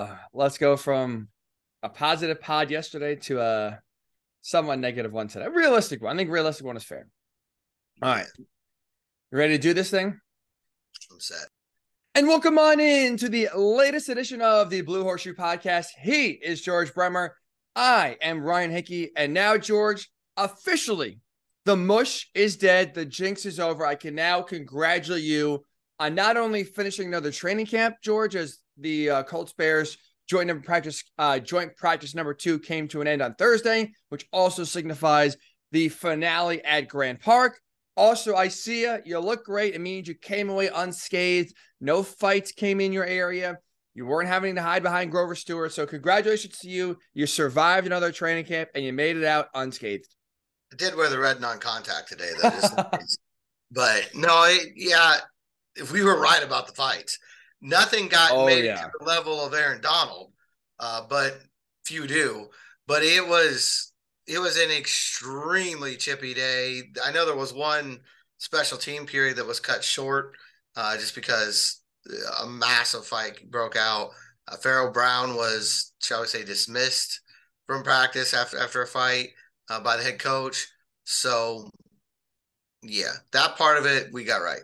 uh, let's go from a positive pod yesterday to a somewhat negative one today. A realistic one. I think realistic one is fair. All right. You ready to do this thing? I'm set. And welcome on in to the latest edition of the Blue Horseshoe Podcast. He is George Bremer. I am Ryan Hickey. And now, George, officially, the mush is dead. The jinx is over. I can now congratulate you on not only finishing another training camp, George, as the uh, Colts Bears joint number practice, uh, joint practice number two came to an end on Thursday, which also signifies the finale at Grand Park. Also, I see you. You look great. It means you came away unscathed. No fights came in your area. You weren't having to hide behind Grover Stewart. So, congratulations to you. You survived another training camp and you made it out unscathed. I did wear the red non-contact today, though. but no, it, yeah, if we were right about the fights, nothing got oh, made yeah. to the level of Aaron Donald, uh, but few do. But it was it was an extremely chippy day. I know there was one special team period that was cut short uh, just because a massive fight broke out. Uh, Pharaoh Brown was, shall we say, dismissed from practice after after a fight uh, by the head coach. So, yeah, that part of it we got right.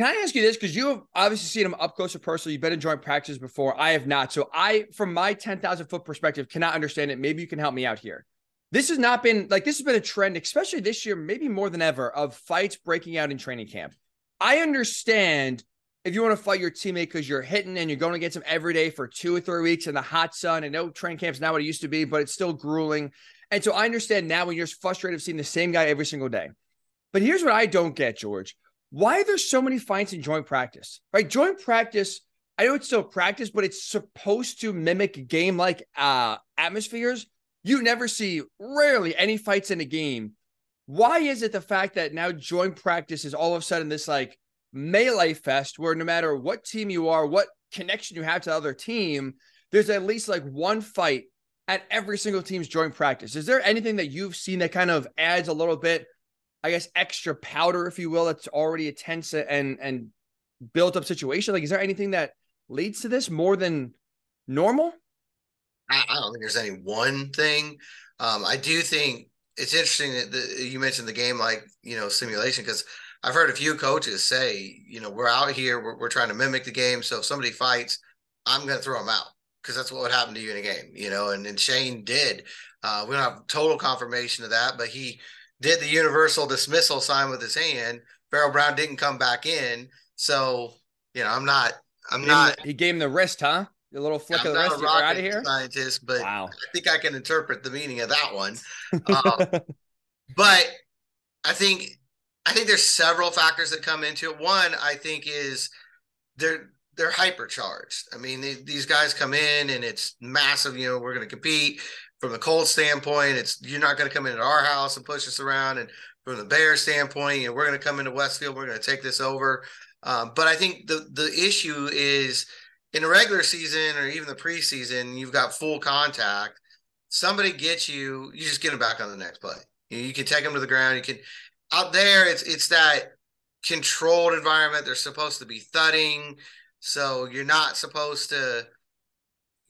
Can I ask you this? Because you have obviously seen him up close and personal. You've been in joint practice before. I have not. So I, from my 10,000 foot perspective, cannot understand it. Maybe you can help me out here. This has not been like this has been a trend, especially this year, maybe more than ever, of fights breaking out in training camp. I understand if you want to fight your teammate because you're hitting and you're going against him every day for two or three weeks in the hot sun. I know training camp's not what it used to be, but it's still grueling. And so I understand now when you're frustrated of seeing the same guy every single day. But here's what I don't get, George why are there so many fights in joint practice? Right? Joint practice, I know it's still practice, but it's supposed to mimic game like uh, atmospheres. You never see rarely any fights in a game. Why is it the fact that now joint practice is all of a sudden this like melee fest where no matter what team you are, what connection you have to the other team, there's at least like one fight at every single team's joint practice. Is there anything that you've seen that kind of adds a little bit I guess, extra powder, if you will, that's already a tense and and built up situation? Like, is there anything that leads to this more than normal? I, I don't think there's any one thing. Um, I do think it's interesting that the, you mentioned the game like you know simulation because I've heard a few coaches say you know we're out here we're, we're trying to mimic the game so if somebody fights I'm going to throw them out because that's what would happen to you in a game you know and, and Shane did uh, we don't have total confirmation of that but he did the universal dismissal sign with his hand. Pharaoh Brown didn't come back in. So, you know, I'm not, I'm he not. The, he gave him the wrist, huh? The little flick of the wrist. You're out of here. Scientist, but wow. I think I can interpret the meaning of that one. Um, but I think, I think there's several factors that come into it. One, I think is they're they're hypercharged. I mean, they, these guys come in and it's massive. You know, we're going to compete from the Colts standpoint, it's you're not going to come into our house and push us around. And from the Bears standpoint, you know, we're going to come into Westfield, we're going to take this over. Um, but I think the the issue is in the regular season or even the preseason, you've got full contact. Somebody gets you, you just get them back on the next play. You, you can take them to the ground. You can out there. It's it's that controlled environment. They're supposed to be thudding, so you're not supposed to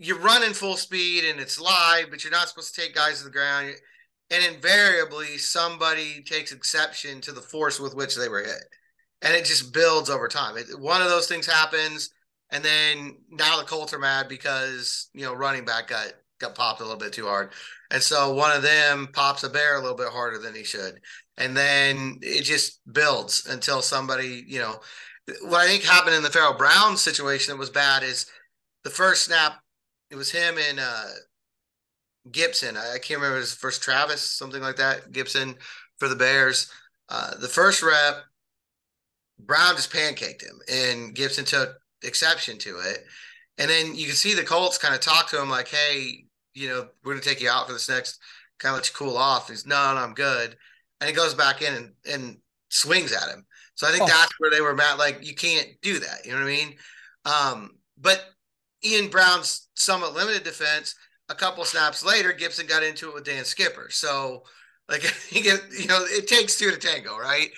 you're running full speed and it's live, but you're not supposed to take guys to the ground. And invariably, somebody takes exception to the force with which they were hit, and it just builds over time. It, one of those things happens, and then now the Colts are mad because you know running back got got popped a little bit too hard, and so one of them pops a bear a little bit harder than he should, and then it just builds until somebody you know. What I think happened in the Pharaoh Brown situation that was bad is the first snap it was him and uh, Gibson. I, I, can't remember his first Travis, something like that. Gibson for the Bears. Uh, the first rep, Brown just pancaked him, and Gibson took exception to it. And then you can see the Colts kind of talk to him like, "Hey, you know, we're going to take you out for this next, kind of let you cool off." He's, "No, no, I'm good." And he goes back in and, and swings at him. So I think oh. that's where they were mad. Like, you can't do that. You know what I mean? Um, but Ian Brown's somewhat limited defense. A couple snaps later, Gibson got into it with Dan Skipper. So, like, you know, it takes two to tango, right?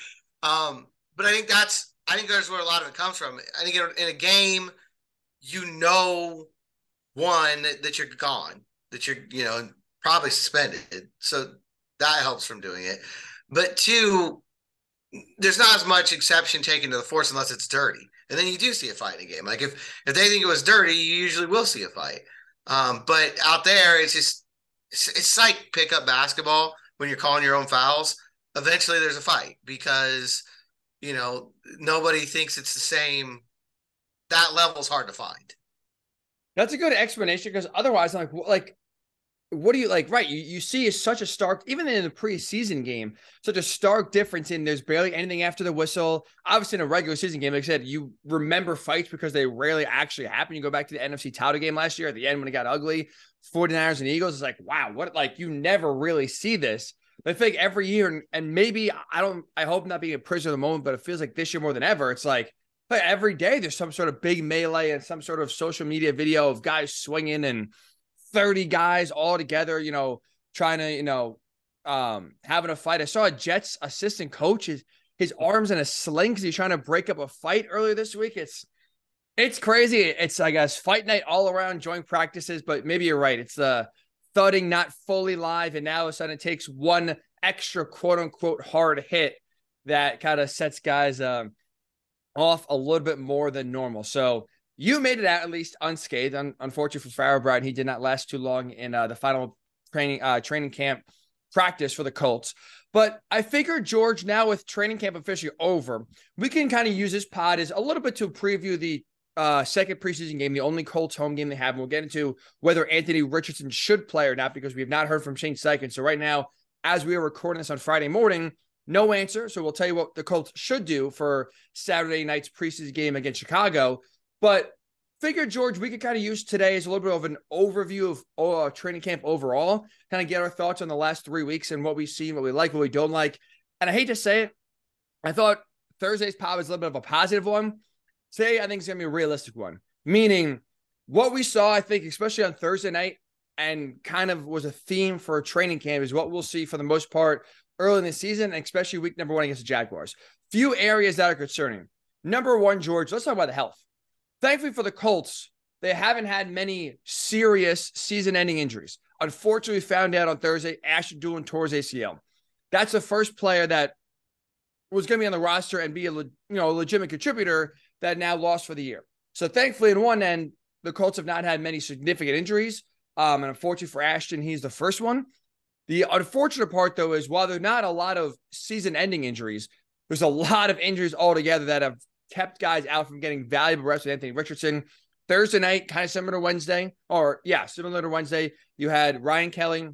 Um, but I think that's, I think that's where a lot of it comes from. I think in a game, you know one that, that you're gone, that you're you know probably suspended, so that helps from doing it. But two, there's not as much exception taken to the force unless it's dirty, and then you do see a fight in a game. Like if if they think it was dirty, you usually will see a fight. Um, but out there, it's just it's, it's like pickup basketball when you're calling your own fouls. Eventually, there's a fight because you know nobody thinks it's the same. That level's hard to find. That's a good explanation because otherwise, I'm like, like what do you like? Right. You, you see such a stark, even in the preseason game, such a stark difference in there's barely anything after the whistle. Obviously, in a regular season game, like I said, you remember fights because they rarely actually happen. You go back to the NFC title game last year at the end when it got ugly, 49ers and Eagles. It's like, wow, what like you never really see this. I think every year, and, maybe I don't, I hope not being a prisoner of the moment, but it feels like this year more than ever. It's like, but every day there's some sort of big melee and some sort of social media video of guys swinging and 30 guys all together, you know, trying to, you know, um, having a fight. I saw a Jets assistant coach, his, his arms in a sling because he's trying to break up a fight earlier this week. It's it's crazy. It's I guess fight night all around joint practices, but maybe you're right. It's the uh, thudding not fully live, and now all of a sudden it takes one extra quote unquote hard hit that kind of sets guys um, off a little bit more than normal. So you made it out at least unscathed. Un- unfortunately for Pharaoh Brown, he did not last too long in uh, the final training uh, training camp practice for the Colts. But I figured George, now with training camp officially over, we can kind of use this pod as a little bit to preview the uh, second preseason game, the only Colts home game they have. And we'll get into whether Anthony Richardson should play or not because we have not heard from Shane Steichen. So right now, as we are recording this on Friday morning, no answer. So we'll tell you what the Colts should do for Saturday night's preseason game against Chicago. But figure, George, we could kind of use today as a little bit of an overview of uh, training camp overall, kind of get our thoughts on the last three weeks and what we see, what we like, what we don't like. And I hate to say it, I thought Thursday's pod was a little bit of a positive one. Today, I think it's gonna be a realistic one. Meaning, what we saw, I think, especially on Thursday night, and kind of was a theme for a training camp, is what we'll see for the most part early in the season, especially week number one against the Jaguars. Few areas that are concerning. Number one, George, let's talk about the health. Thankfully for the Colts, they haven't had many serious season ending injuries. Unfortunately, found out on Thursday, Ashton Dulin towards ACL. That's the first player that was going to be on the roster and be a you know a legitimate contributor that now lost for the year. So thankfully, in one end, the Colts have not had many significant injuries. Um, and unfortunately for Ashton, he's the first one. The unfortunate part, though, is while there are not a lot of season-ending injuries, there's a lot of injuries altogether that have kept guys out from getting valuable reps with Anthony Richardson. Thursday night, kind of similar to Wednesday, or yeah, similar to Wednesday, you had Ryan Kelly,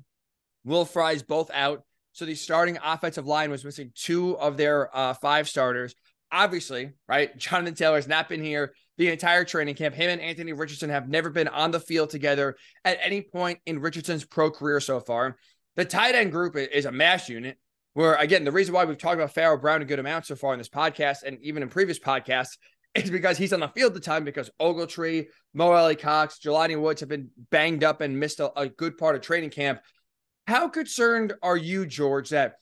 Will Fries both out. So the starting offensive line was missing two of their uh, five starters. Obviously, right? Jonathan Taylor has not been here the entire training camp. Him and Anthony Richardson have never been on the field together at any point in Richardson's pro career so far. The tight end group is a mass unit. Where again, the reason why we've talked about Pharaoh Brown a good amount so far in this podcast and even in previous podcasts is because he's on the field the time because Ogletree, Mo Alie-Cox, Jelani Woods have been banged up and missed a, a good part of training camp. How concerned are you, George, that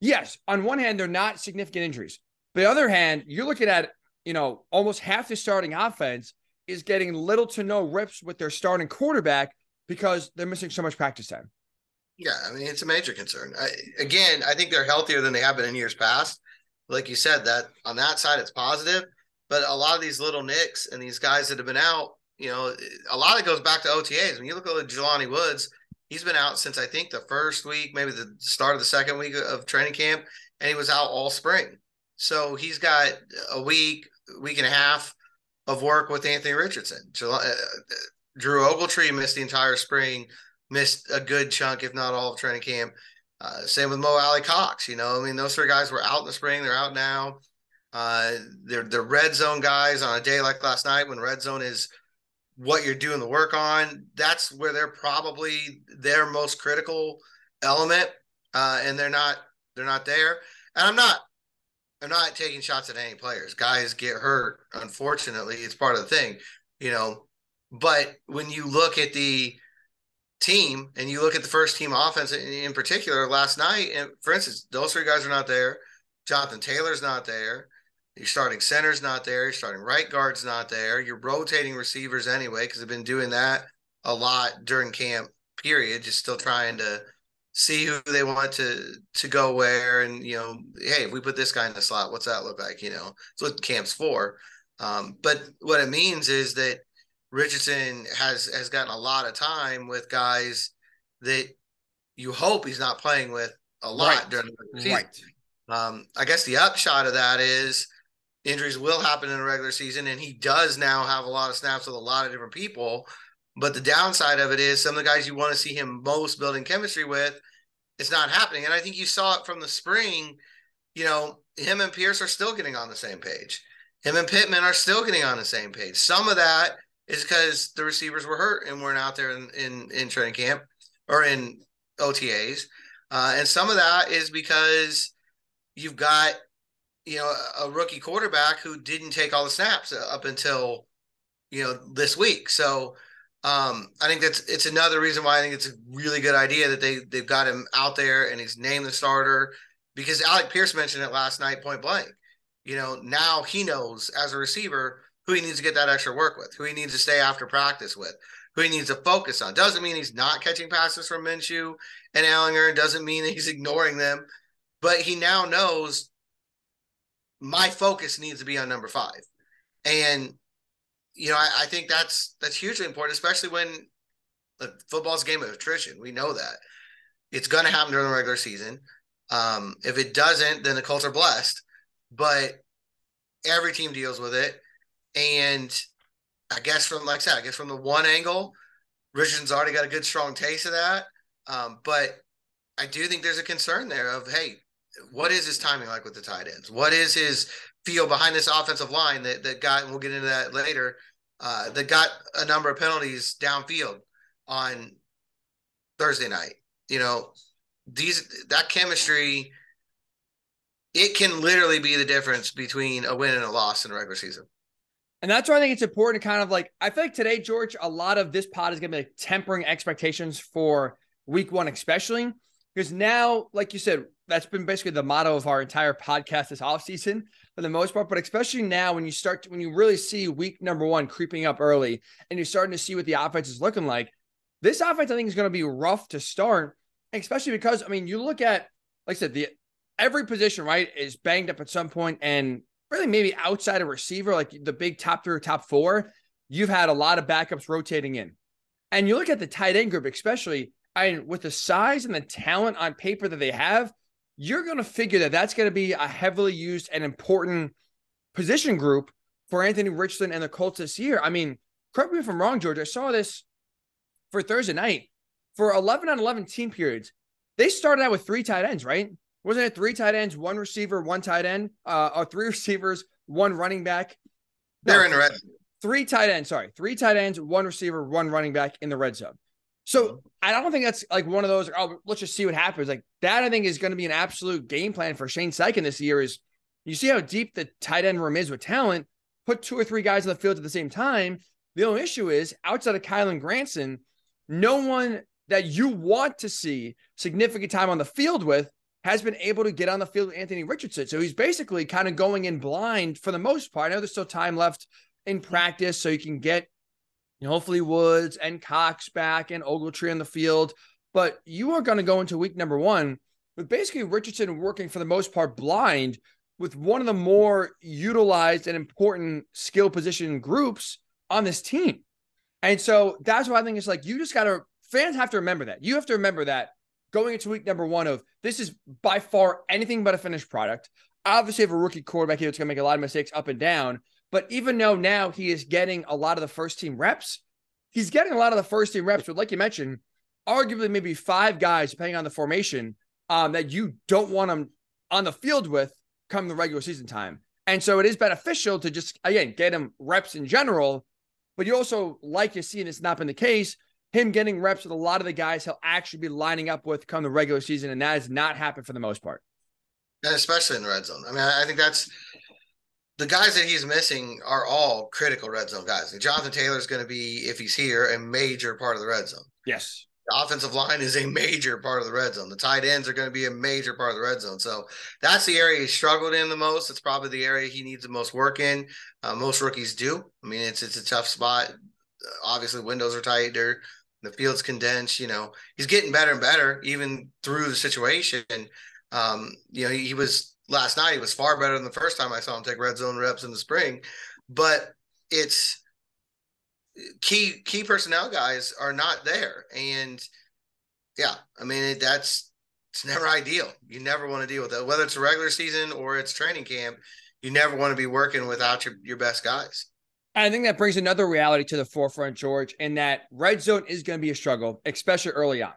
yes, on one hand, they're not significant injuries. But the other hand, you're looking at, you know, almost half the starting offense is getting little to no rips with their starting quarterback because they're missing so much practice time. Yeah, I mean it's a major concern. I, again, I think they're healthier than they have been in years past. Like you said, that on that side it's positive, but a lot of these little nicks and these guys that have been out, you know, a lot of it goes back to OTAs. When you look at Jelani Woods, he's been out since I think the first week, maybe the start of the second week of training camp, and he was out all spring. So he's got a week, week and a half of work with Anthony Richardson. Uh, Drew Ogletree missed the entire spring missed a good chunk, if not all, of training camp. Uh, same with Mo Alie-Cox. You know, I mean, those three guys were out in the spring. They're out now. Uh, they're the red zone guys on a day like last night when red zone is what you're doing the work on. That's where they're probably their most critical element, uh, and they're not they're not there. And I'm not I'm not taking shots at any players. Guys get hurt. Unfortunately, it's part of the thing, you know. But when you look at the team and you look at the first team offense in, particular last night, and for instance, those three guys are not there. Jonathan Taylor's not there. Your starting center's not there. Your starting right guard's not there. You're rotating receivers anyway, because they've been doing that a lot during camp period, just still trying to see who they want to to go where and you know hey if we put this guy in the slot what's that look like you know it's what camp's for um, but what it means is that richardson has has gotten a lot of time with guys that you hope he's not playing with a lot right. during the season right. um, i guess the upshot of that is injuries will happen in a regular season and he does now have a lot of snaps with a lot of different people but the downside of it is some of the guys you want to see him most building chemistry with, it's not happening. And I think you saw it from the spring. You know, him and Pierce are still getting on the same page. Him and Pittman are still getting on the same page. Some of that is because the receivers were hurt and weren't out there in, in, in training camp or in OTAs. Uh, and some of that is because you've got, you know, a rookie quarterback who didn't take all the snaps up until, you know, this week. So, um, I think that's it's another reason why I think it's a really good idea that they they've got him out there and he's named the starter because Alec Pierce mentioned it last night point blank. You know, now he knows as a receiver who he needs to get that extra work with, who he needs to stay after practice with, who he needs to focus on. Doesn't mean he's not catching passes from Minshew and Ehlinger. Doesn't mean he's ignoring them, but he now knows my focus needs to be on number five. And you know, I, I, think that's that's hugely important, especially when football's a game of attrition. We know that it's going to happen during the regular season. Um, if it doesn't, then the Colts are blessed. But every team deals with it, and I guess from like I said, I guess from the one angle, Richardson's already got a good strong taste of that. Um, but I do think there's a concern there of hey, what is his timing like with the tight ends? What is his feel behind this offensive line that that got and we'll get into that later uh, that got a number of penalties downfield on Thursday night. You know, these that chemistry it can literally be the difference between a win and a loss in a regular season. And that's why I think it's important to kind of like I feel like today, George, a lot of this pod is gonna be like tempering expectations for week one, especially because now, like you said, that's been basically the motto of our entire podcast this offseason for the most part. But especially now, when you start to, when you really see week number one creeping up early, and you're starting to see what the offense is looking like, this offense I think is going to be rough to start, especially because I mean, you look at like I said, the every position right is banged up at some point, and really maybe outside of receiver, like the big top three or top four, you've had a lot of backups rotating in, and you look at the tight end group, especially. Mean, with the size and the talent on paper that they have, you're going to figure that that's going to be a heavily used and important position group for Anthony Richardson and the Colts this year. I mean, correct me if I'm wrong, George. I saw this for Thursday night for 11 on 11 team periods. They started out with three tight ends, right? Wasn't it three tight ends, one receiver, one tight end, uh, or three receivers, one running back? No, They're in the red. Three tight ends, sorry, three tight ends, one receiver, one running back in the red zone. So I don't think that's like one of those. Oh, let's just see what happens. Like that, I think is going to be an absolute game plan for Shane Steichen this year. Is you see how deep the tight end room is with talent. Put two or three guys on the field at the same time. The only issue is outside of Kylen Granson, no one that you want to see significant time on the field with has been able to get on the field with Anthony Richardson. So he's basically kind of going in blind for the most part. I know there's still time left in practice, so you can get you know, hopefully Woods and Cox back and Ogletree on the field. But you are going to go into week number one with basically Richardson working for the most part blind with one of the more utilized and important skill position groups on this team. And so that's why I think it's like you just got to, fans have to remember that. You have to remember that going into week number one of this is by far anything but a finished product. Obviously, have a rookie quarterback here that's going to make a lot of mistakes up and down. But even though now he is getting a lot of the first team reps, he's getting a lot of the first team reps. But like you mentioned, arguably maybe five guys, depending on the formation, um, that you don't want him on the field with come the regular season time. And so it is beneficial to just, again, get him reps in general. But you also like to see, and it's not been the case, him getting reps with a lot of the guys he'll actually be lining up with come the regular season. And that has not happened for the most part. And especially in the red zone. I mean, I think that's the guys that he's missing are all critical red zone guys. And Jonathan Taylor is going to be, if he's here, a major part of the red zone. Yes. The offensive line is a major part of the red zone. The tight ends are going to be a major part of the red zone. So that's the area he struggled in the most. It's probably the area he needs the most work in. Uh, most rookies do. I mean, it's it's a tough spot obviously windows are tighter, the field's condensed. You know, he's getting better and better even through the situation. Um, you know, he, he was last night. He was far better than the first time I saw him take red zone reps in the spring. But it's key key personnel guys are not there, and yeah, I mean it, that's it's never ideal. You never want to deal with that, whether it's a regular season or it's training camp. You never want to be working without your, your best guys. I think that brings another reality to the forefront, George, in that red zone is going to be a struggle, especially early on.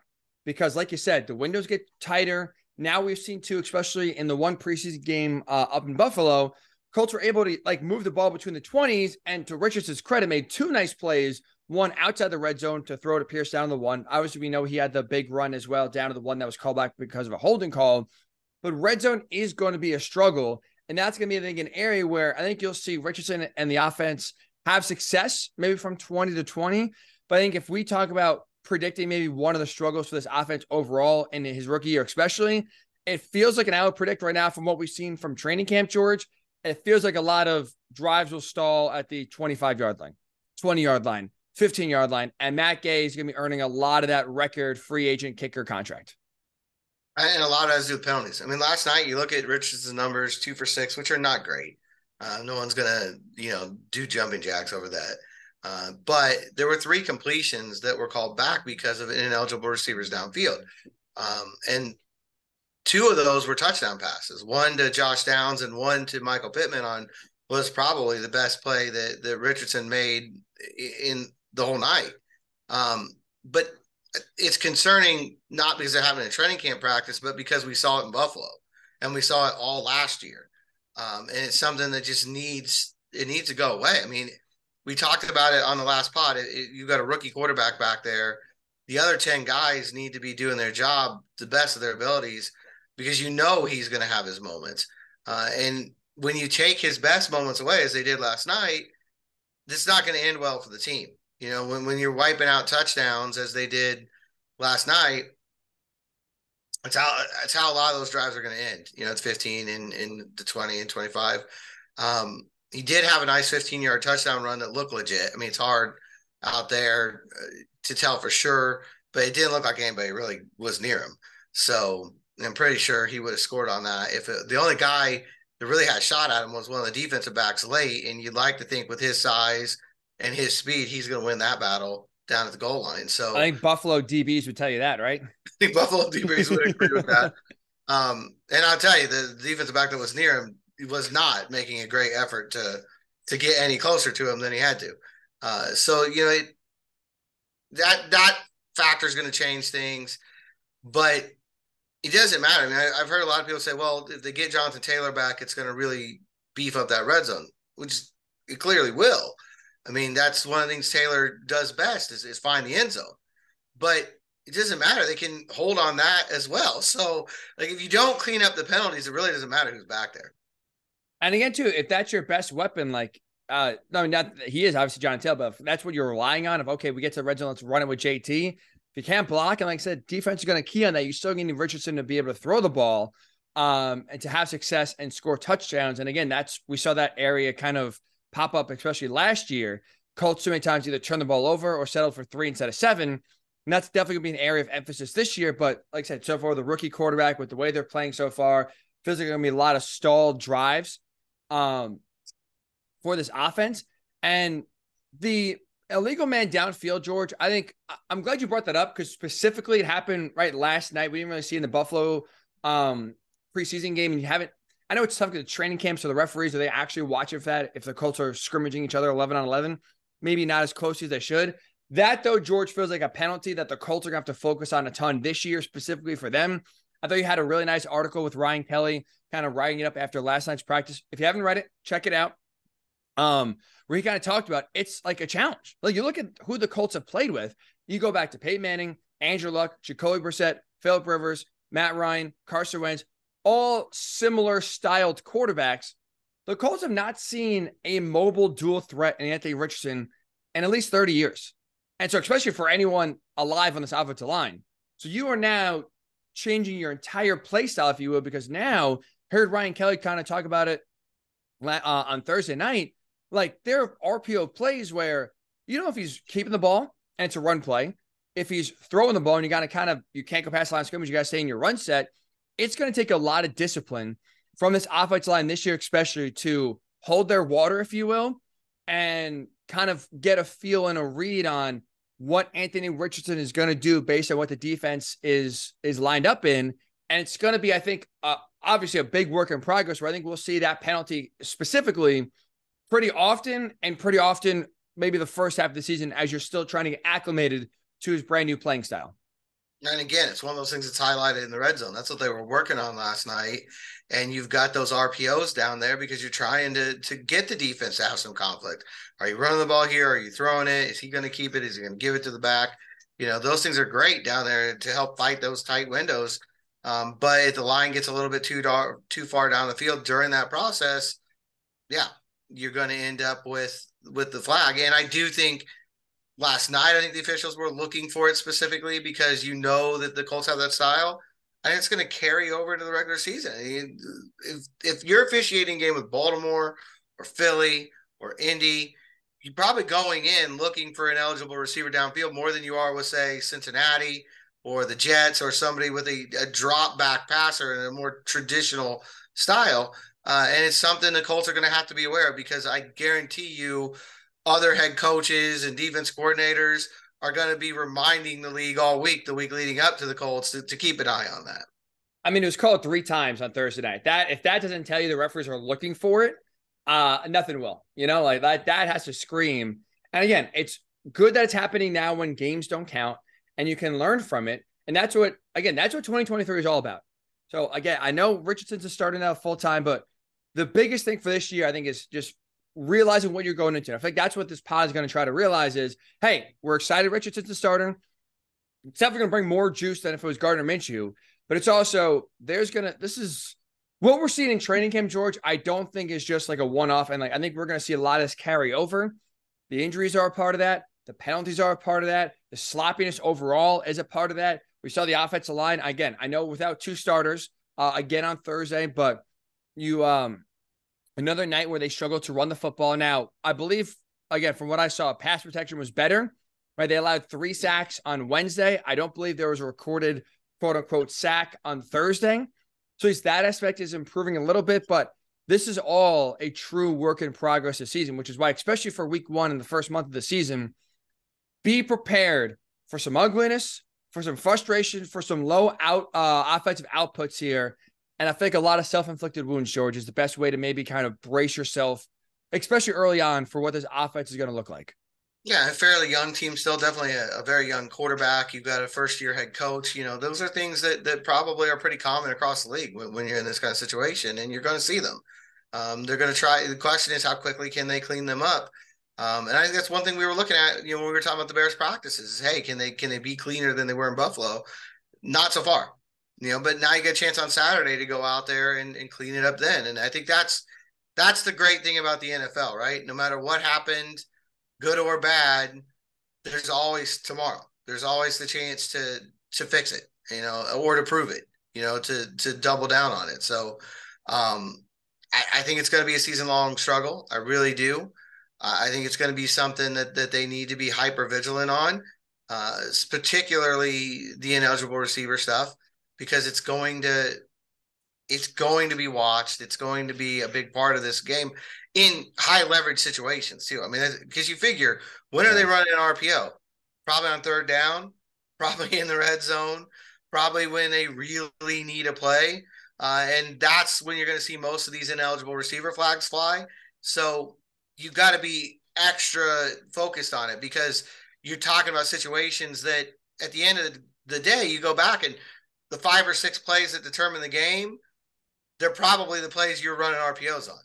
Because, like you said, the windows get tighter. Now we've seen too, especially in the one preseason game uh, up in Buffalo, Colts were able to like move the ball between the 20s and to Richardson's credit, made two nice plays. One outside the red zone to throw to Pierce down the one. Obviously, we know he had the big run as well down to the one that was called back because of a holding call. But red zone is going to be a struggle. And that's going to be, I think, an area where I think you'll see Richardson and the offense have success, maybe from 20 to 20. But I think if we talk about predicting maybe one of the struggles for this offense overall in his rookie year, especially, it feels like, and I would predict right now from what we've seen from training camp, George, it feels like a lot of drives will stall at the 25 yard line, 20 yard line, 15 yard line. And Matt Gay is going to be earning a lot of that record free agent kicker contract. And a lot of has do penalties. I mean, last night you look at Richardson's numbers, two for six, which are not great. Uh, no one's gonna, you know, do jumping jacks over that. Uh, but there were three completions that were called back because of ineligible receivers downfield, um, and two of those were touchdown passes. One to Josh Downs and one to Michael Pittman on was probably the best play that that Richardson made in the whole night. Um, but it's concerning not because they're having a training camp practice, but because we saw it in Buffalo and we saw it all last year. Um, and it's something that just needs it needs to go away. I mean, we talked about it on the last pod. It, it, you got a rookie quarterback back there. The other ten guys need to be doing their job the best of their abilities because you know he's going to have his moments. Uh, and when you take his best moments away, as they did last night, this is not going to end well for the team. You know, when, when you're wiping out touchdowns as they did last night, that's how that's how a lot of those drives are going to end. You know, it's 15 in in the 20 and 25. Um, he did have a nice 15 yard touchdown run that looked legit. I mean, it's hard out there uh, to tell for sure, but it didn't look like anybody really was near him. So I'm pretty sure he would have scored on that. If it, the only guy that really had a shot at him was one of the defensive backs late, and you'd like to think with his size and his speed, he's going to win that battle down at the goal line. So I think Buffalo DBs would tell you that, right? I think Buffalo DBs would agree with that. Um, and I'll tell you, the defensive back that was near him was not making a great effort to to get any closer to him than he had to. Uh, so you know it, that that factor is going to change things, but it doesn't matter. I mean, I, have heard a lot of people say, "Well, if they get Jonathan Taylor back, it's going to really beef up that red zone," which it clearly will. I mean, that's one of the things Taylor does best is, is find the end zone. But it doesn't matter. They can hold on that as well. So, like, if you don't clean up the penalties, it really doesn't matter who's back there. And again, too, if that's your best weapon, like, uh, no, I mean not he is obviously John Taylor, but that's what you're relying on. If okay, we get to the red zone, let's run it with JT. If you can't block, and like I said, defense is going to key on that. You still need Richardson to be able to throw the ball, um, and to have success and score touchdowns. And again, that's we saw that area kind of pop up, especially last year. Colts too many times either turn the ball over or settle for three instead of seven. And that's definitely going to be an area of emphasis this year. But like I said, so far, the rookie quarterback with the way they're playing so far, feels like going to be a lot of stalled drives um, for this offense. And the illegal man downfield, George, I think I'm glad you brought that up because specifically it happened right last night. We didn't really see in the Buffalo um, preseason game, and you haven't I know it's tough because the training camps or the referees are they actually watching for that if the Colts are scrimmaging each other 11 on 11, maybe not as closely as they should. That though, George feels like a penalty that the Colts are going to have to focus on a ton this year, specifically for them. I thought you had a really nice article with Ryan Kelly, kind of writing it up after last night's practice. If you haven't read it, check it out. Um, where he kind of talked about it's like a challenge. Like you look at who the Colts have played with. You go back to Peyton Manning, Andrew Luck, Jacoby Brissett, Philip Rivers, Matt Ryan, Carson Wentz all similar styled quarterbacks. The Colts have not seen a mobile dual threat in Anthony Richardson in at least 30 years. And so, especially for anyone alive on this offensive line. So, you are now changing your entire play style, if you will, because now heard Ryan Kelly kind of talk about it uh, on Thursday night. Like there are RPO plays where you know if he's keeping the ball and it's a run play, if he's throwing the ball and you got to kind of you can't go past the line of scrimmage, you got to stay in your run set. It's going to take a lot of discipline from this offensive line this year, especially to hold their water, if you will, and kind of get a feel and a read on what Anthony Richardson is going to do based on what the defense is is lined up in. And it's going to be, I think, uh, obviously a big work in progress. Where I think we'll see that penalty specifically pretty often, and pretty often maybe the first half of the season as you're still trying to get acclimated to his brand new playing style. And again, it's one of those things that's highlighted in the red zone. That's what they were working on last night. And you've got those RPOs down there because you're trying to to get the defense to have some conflict. Are you running the ball here? Are you throwing it? Is he going to keep it? Is he going to give it to the back? You know, those things are great down there to help fight those tight windows. Um, but if the line gets a little bit too dark, too far down the field during that process, yeah, you're going to end up with with the flag. And I do think last night, I think the officials were looking for it specifically because you know that the Colts have that style. And it's going to carry over to the regular season. If if you're officiating game with Baltimore or Philly or Indy, you're probably going in looking for an eligible receiver downfield more than you are with say Cincinnati or the Jets or somebody with a, a drop back passer in a more traditional style. Uh, and it's something the Colts are going to have to be aware of because I guarantee you other head coaches and defense coordinators are going to be reminding the league all week, the week leading up to the Colts, to, to keep an eye on that. I mean, it was called three times on Thursday night. That if that doesn't tell you the referees are looking for it, uh, nothing will. You know, like that that has to scream. And again, it's good that it's happening now when games don't count and you can learn from it. And that's what again, that's what 2023 is all about. So again, I know Richardson's starting out full time, but the biggest thing for this year, I think, is just realizing what you're going into. I think that's what this pod is going to try to realize is, hey, we're excited Richardson's the starter. It's definitely going to bring more juice than if it was Gardner Minshew, but it's also there's going to this is what we're seeing in training camp, George. I don't think is just like a one off, and like I think we're going to see a lot of this carry over. The injuries are a part of that. The penalties are a part of that. The sloppiness overall is a part of that. We saw the offensive line again. I know without two starters uh, again on Thursday, but you um another night where they struggled to run the football. Now, I believe, again, from what I saw, pass protection was better, right? They allowed three sacks on Wednesday. I don't believe there was a recorded quote unquote sack on Thursday. So at that aspect is improving a little bit, but this is all a true work in progress this season, which is why, especially for week one in the first month of the season, be prepared for some ugliness, for some frustration, for some low out uh, offensive outputs here and I think a lot of self inflicted wounds, George, is the best way to maybe kind of brace yourself, especially early on, for what this offense is going to look like. Yeah, a fairly young team, still definitely a, a, very young quarterback. You've got a first year head coach. You know, those are things that that probably are pretty common across the league when, when you're in this kind of situation, and you're going to see them. Um, they're going to try. The question is, how quickly can they clean them up? Um, and I think that's one thing we were looking at. You know, when we were talking about the Bears practices, is hey, can they can they be cleaner than they were in Buffalo? Not so far you know, but now you get a chance on Saturday to go out there and, and clean it up then. And I think that's that's the great thing about the NFL, right? No matter what happened, good or bad, there's always tomorrow. There's always the chance to to fix it, you know, or to prove it, you know, to to double down on it. So um I, I think it's going to be a season long struggle. I really do. I think it's going to be something that that they need to be hyper vigilant on, uh, particularly the ineligible receiver stuff because it's going to it's going to be watched. It's going to be a big part of this game in high leverage situations too. I mean, because you figure when are they running an RPO? Probably on third down, probably in the red zone, probably when they really need a play. Uh, and that's when you're going to see most of these ineligible receiver flags fly. So you got to be extra focused on it because you're talking about situations that at the end of the day, you go back and the five or six plays that determine the game, they're probably the plays you're running RPOs on.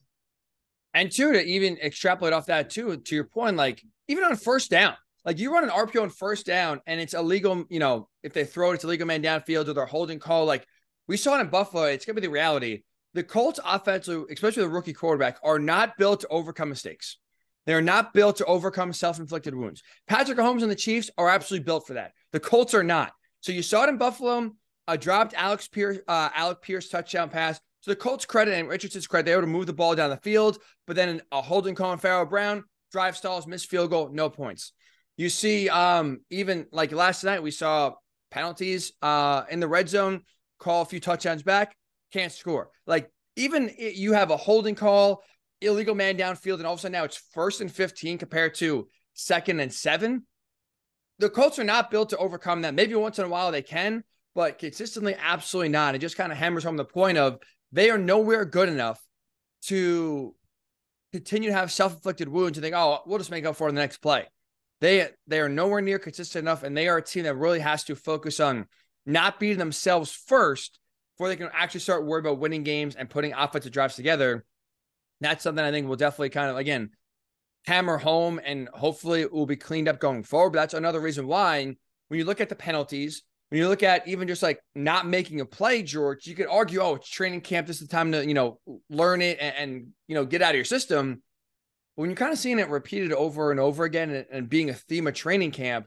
And two, to even extrapolate off that too, to your point, like even on first down, like you run an RPO on first down and it's illegal, you know, if they throw it, it's a legal man downfield or they're holding call. Like we saw it in Buffalo, it's gonna be the reality. The Colts offensive, especially the rookie quarterback, are not built to overcome mistakes. They are not built to overcome self-inflicted wounds. Patrick Mahomes and the Chiefs are absolutely built for that. The Colts are not. So you saw it in Buffalo dropped Alex Pierce, uh, Alec Pierce touchdown pass. To the Colts' credit and Richardson's credit, they were to move the ball down the field, but then a holding call on Pharaoh Brown, drive stalls, missed field goal, no points. You see, um, even like last night, we saw penalties uh, in the red zone, call a few touchdowns back, can't score. Like even you have a holding call, illegal man downfield, and all of a sudden now it's first and 15 compared to second and seven. The Colts are not built to overcome that. Maybe once in a while they can, but consistently, absolutely not. It just kind of hammers home the point of they are nowhere good enough to continue to have self-inflicted wounds and think, oh, we'll just make up for it in the next play. They they are nowhere near consistent enough, and they are a team that really has to focus on not beating themselves first before they can actually start worrying about winning games and putting offensive drives together. That's something I think will definitely kind of again hammer home and hopefully it will be cleaned up going forward. But that's another reason why when you look at the penalties, when you look at even just like not making a play, George, you could argue, oh, it's training camp. This is the time to, you know, learn it and, and you know, get out of your system. But when you're kind of seeing it repeated over and over again and, and being a theme of training camp,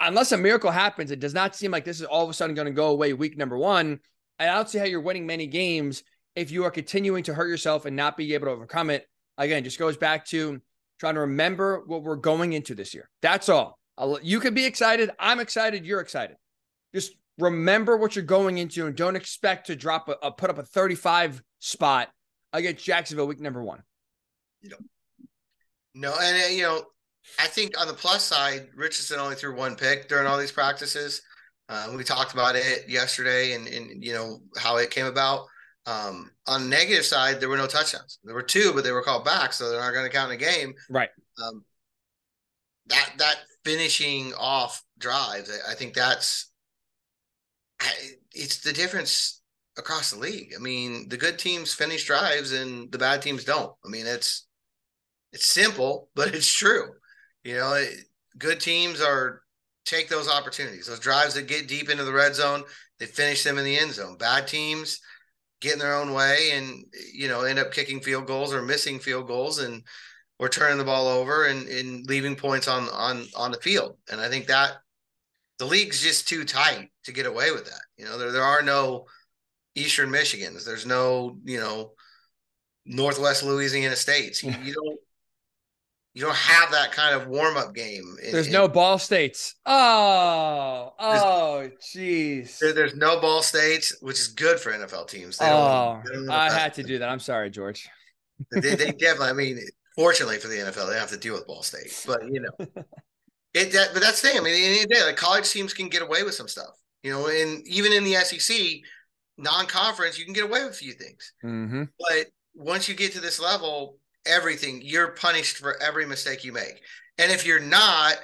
unless a miracle happens, it does not seem like this is all of a sudden going to go away week number one. And I don't see how you're winning many games if you are continuing to hurt yourself and not be able to overcome it. Again, just goes back to trying to remember what we're going into this year. That's all. I'll, you can be excited. I'm excited. You're excited. Just remember what you're going into and don't expect to drop a, a put up a 35 spot against Jacksonville week number one. You know, no, and uh, you know, I think on the plus side, Richardson only threw one pick during all these practices. Uh, we talked about it yesterday, and and you know how it came about. Um, on the negative side, there were no touchdowns. There were two, but they were called back, so they're not going to count in a game. Right. Um, that that finishing off drives, I, I think that's it's the difference across the league. I mean, the good teams finish drives and the bad teams don't. I mean, it's it's simple, but it's true. You know, it, good teams are take those opportunities, those drives that get deep into the red zone, they finish them in the end zone. Bad teams get in their own way and you know end up kicking field goals or missing field goals and or turning the ball over and, and leaving points on on on the field. And I think that the league's just too tight to get away with that. You know, there there are no Eastern Michigans. There's no, you know, Northwest Louisiana states. You, you don't you don't have that kind of warm up game. In, there's in, no ball states. Oh, oh, jeez. There, there's no ball states, which is good for NFL teams. They oh, I had to do that. I'm sorry, George. they, they definitely. I mean, fortunately for the NFL, they have to deal with ball states, but you know, it. That, but that's the thing. I mean, at the end of the day, like college teams can get away with some stuff. You know, and even in the SEC, non-conference, you can get away with a few things. Mm-hmm. But once you get to this level, everything. You're punished for every mistake you make. And if you're not,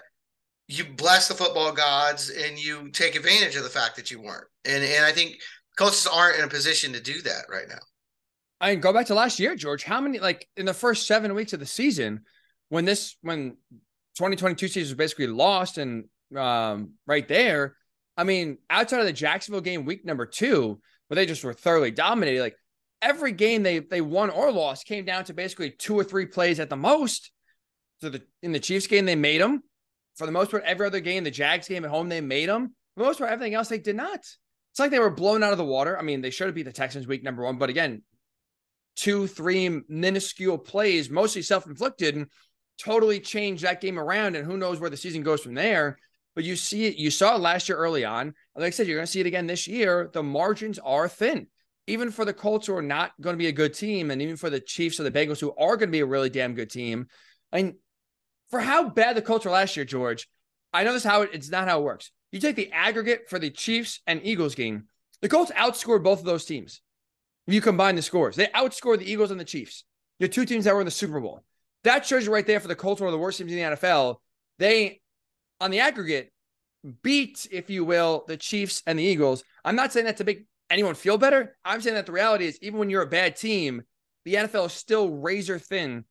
you bless the football gods and you take advantage of the fact that you weren't. And and I think coaches aren't in a position to do that right now. I mean, go back to last year, George. How many like in the first seven weeks of the season, when this when 2022 season was basically lost and um, right there. I mean, outside of the Jacksonville game, week number two, where they just were thoroughly dominated, like every game they they won or lost came down to basically two or three plays at the most. So the in the Chiefs game they made them. For the most part, every other game, the Jags game at home they made them. For the most part, everything else they did not. It's like they were blown out of the water. I mean, they should have beat the Texans week number one, but again, two, three minuscule plays, mostly self-inflicted, totally change that game around. And who knows where the season goes from there. But you see it, you saw it last year early on. Like I said, you're going to see it again this year. The margins are thin even for the Colts who are not going to be a good team, and even for the Chiefs or the Bengals who are going to be a really damn good team, mean, for how bad the Colts were last year, George, I know this how it, it's not how it works. You take the aggregate for the Chiefs and Eagles game, the Colts outscored both of those teams. If you combine the scores, they outscored the Eagles and the Chiefs. the two teams that were in the Super Bowl. That shows you right there for the Colts, one of the worst teams in the NFL. They, on the aggregate, beat, if you will, the Chiefs and the Eagles. I'm not saying that to make anyone feel better? I'm saying that the reality is, even when you're a bad team, the NFL is still razor thin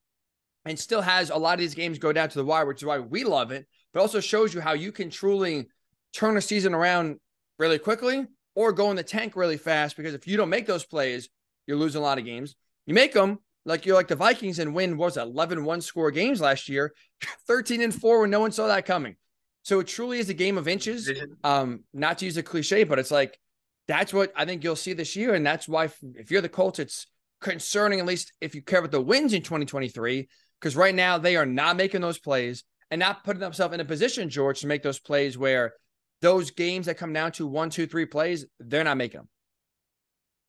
and still has a lot of these games go down to the wire, which is why we love it, but also shows you how you can truly turn a season around really quickly or go in the tank really fast. Because if you don't make those plays, you're losing a lot of games. You make them like you're like the Vikings and win, was that, 11 one score games last year, 13 and four when no one saw that coming. So it truly is a game of inches. Um, not to use a cliche, but it's like that's what I think you'll see this year. And that's why, if you're the Colts, it's concerning, at least if you care about the wins in 2023, because right now they are not making those plays and not putting themselves in a position, George, to make those plays where those games that come down to one, two, three plays, they're not making them.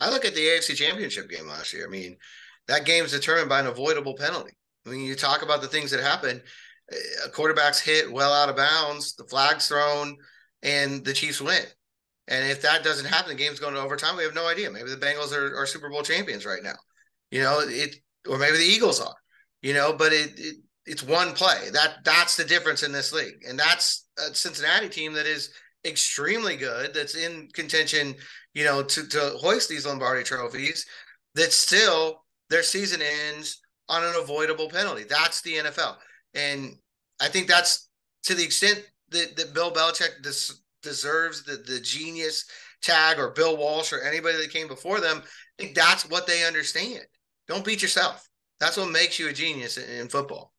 I look at the AFC Championship game last year. I mean, that game's determined by an avoidable penalty. I mean, you talk about the things that happen. A quarterback's hit well out of bounds, the flag's thrown, and the Chiefs win. And if that doesn't happen, the game's going to overtime. We have no idea. Maybe the Bengals are, are Super Bowl champions right now. You know, it or maybe the Eagles are. You know, but it, it it's one play. That that's the difference in this league, and that's a Cincinnati team that is extremely good. That's in contention. You know, to to hoist these Lombardi trophies. That still their season ends on an avoidable penalty. That's the NFL. And I think that's to the extent that, that Bill Belichick des- deserves the, the genius tag or Bill Walsh or anybody that came before them. I think that's what they understand. Don't beat yourself. That's what makes you a genius in, in football.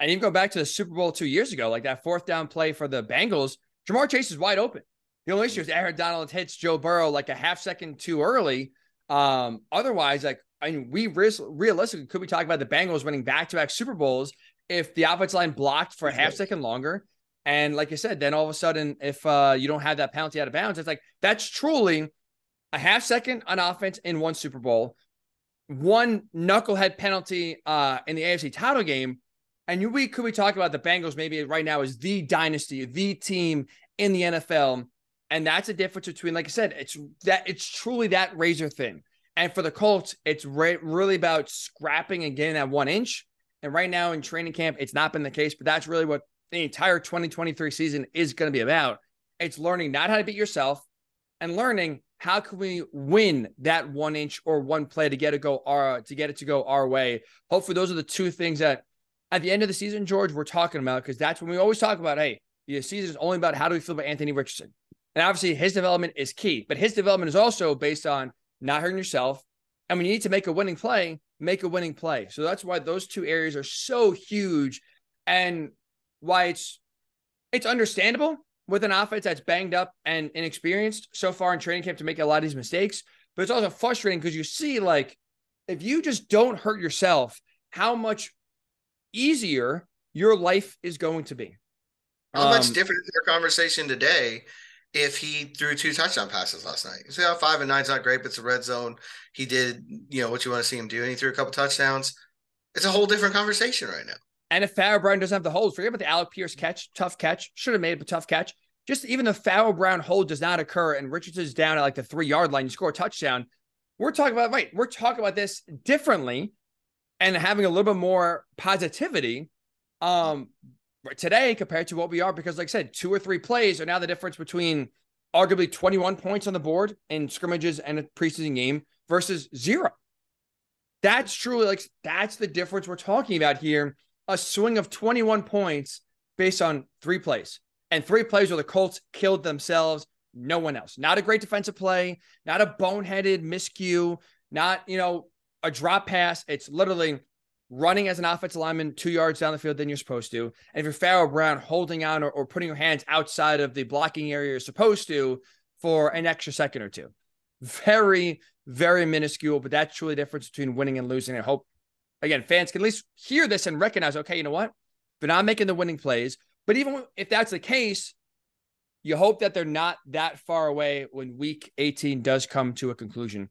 And even go back to the Super Bowl two years ago, like that fourth down play for the Bengals, Ja'Marr Chase is wide open. The only issue is Aaron Donald hits Joe Burrow like a half second too early. Um, otherwise, like I mean, we realistically could be talking about the Bengals winning back to back Super Bowls if the offensive line blocked for a half second longer. And like I said, then all of a sudden, if uh, you don't have that penalty out of bounds, it's like that's truly a half second on offense in one Super Bowl, one knucklehead penalty uh, in the AFC title game. And we could we talk about the Bengals maybe right now is the dynasty, the team in the NFL. And that's a difference between, like I said, it's that it's truly that razor thin. And for the Colts, it's re- really about scrapping and getting that one inch. And right now in training camp, it's not been the case, but that's really what the entire 2023 season is going to be about. It's learning not how to beat yourself and learning how can we win that one inch or one play to get it go our to get it to go our way. Hopefully, those are the two things that at the end of the season, George, we're talking about because that's when we always talk about, hey, the season is only about how do we feel about Anthony Richardson. And obviously his development is key, but his development is also based on not hurting yourself. And when you need to make a winning play, make a winning play. So that's why those two areas are so huge and why it's it's understandable with an offense that's banged up and inexperienced so far in training camp to make a lot of these mistakes. But it's also frustrating because you see, like, if you just don't hurt yourself, how much easier your life is going to be. How um, much different is our conversation today if he threw two touchdown passes last night. See how five and nine's not great, but it's a red zone. He did, you know, what you want to see him do, and he threw a couple touchdowns. It's a whole different conversation right now. And if Pharaoh Brown doesn't have the hold, forget about the Alec Pierce catch, tough catch, should have made it a tough catch. Just even the Pharaoh Brown hold does not occur, and Richardson's down at like the three yard line, you score a touchdown. We're talking about right. We're talking about this differently, and having a little bit more positivity. Um, today compared to what we are because, like I said, two or three plays are now the difference between arguably 21 points on the board in scrimmages and a preseason game versus zero. That's truly like that's the difference we're talking about here. A swing of 21 points based on three plays. And three plays where the Colts killed themselves, no one else. Not a great defensive play, not a boneheaded miscue, not, you know, a drop pass. It's literally running as an offensive lineman two yards down the field than you're supposed to. And if you're Pharaoh Brown holding on or, or putting your hands outside of the blocking area you're supposed to for an extra second or two. Very, very minuscule, but that's truly the difference between winning and losing. I hope, again, fans can at least hear this and recognize, okay, you know what? They're not making the winning plays. But even if that's the case, you hope that they're not that far away when week 18 does come to a conclusion.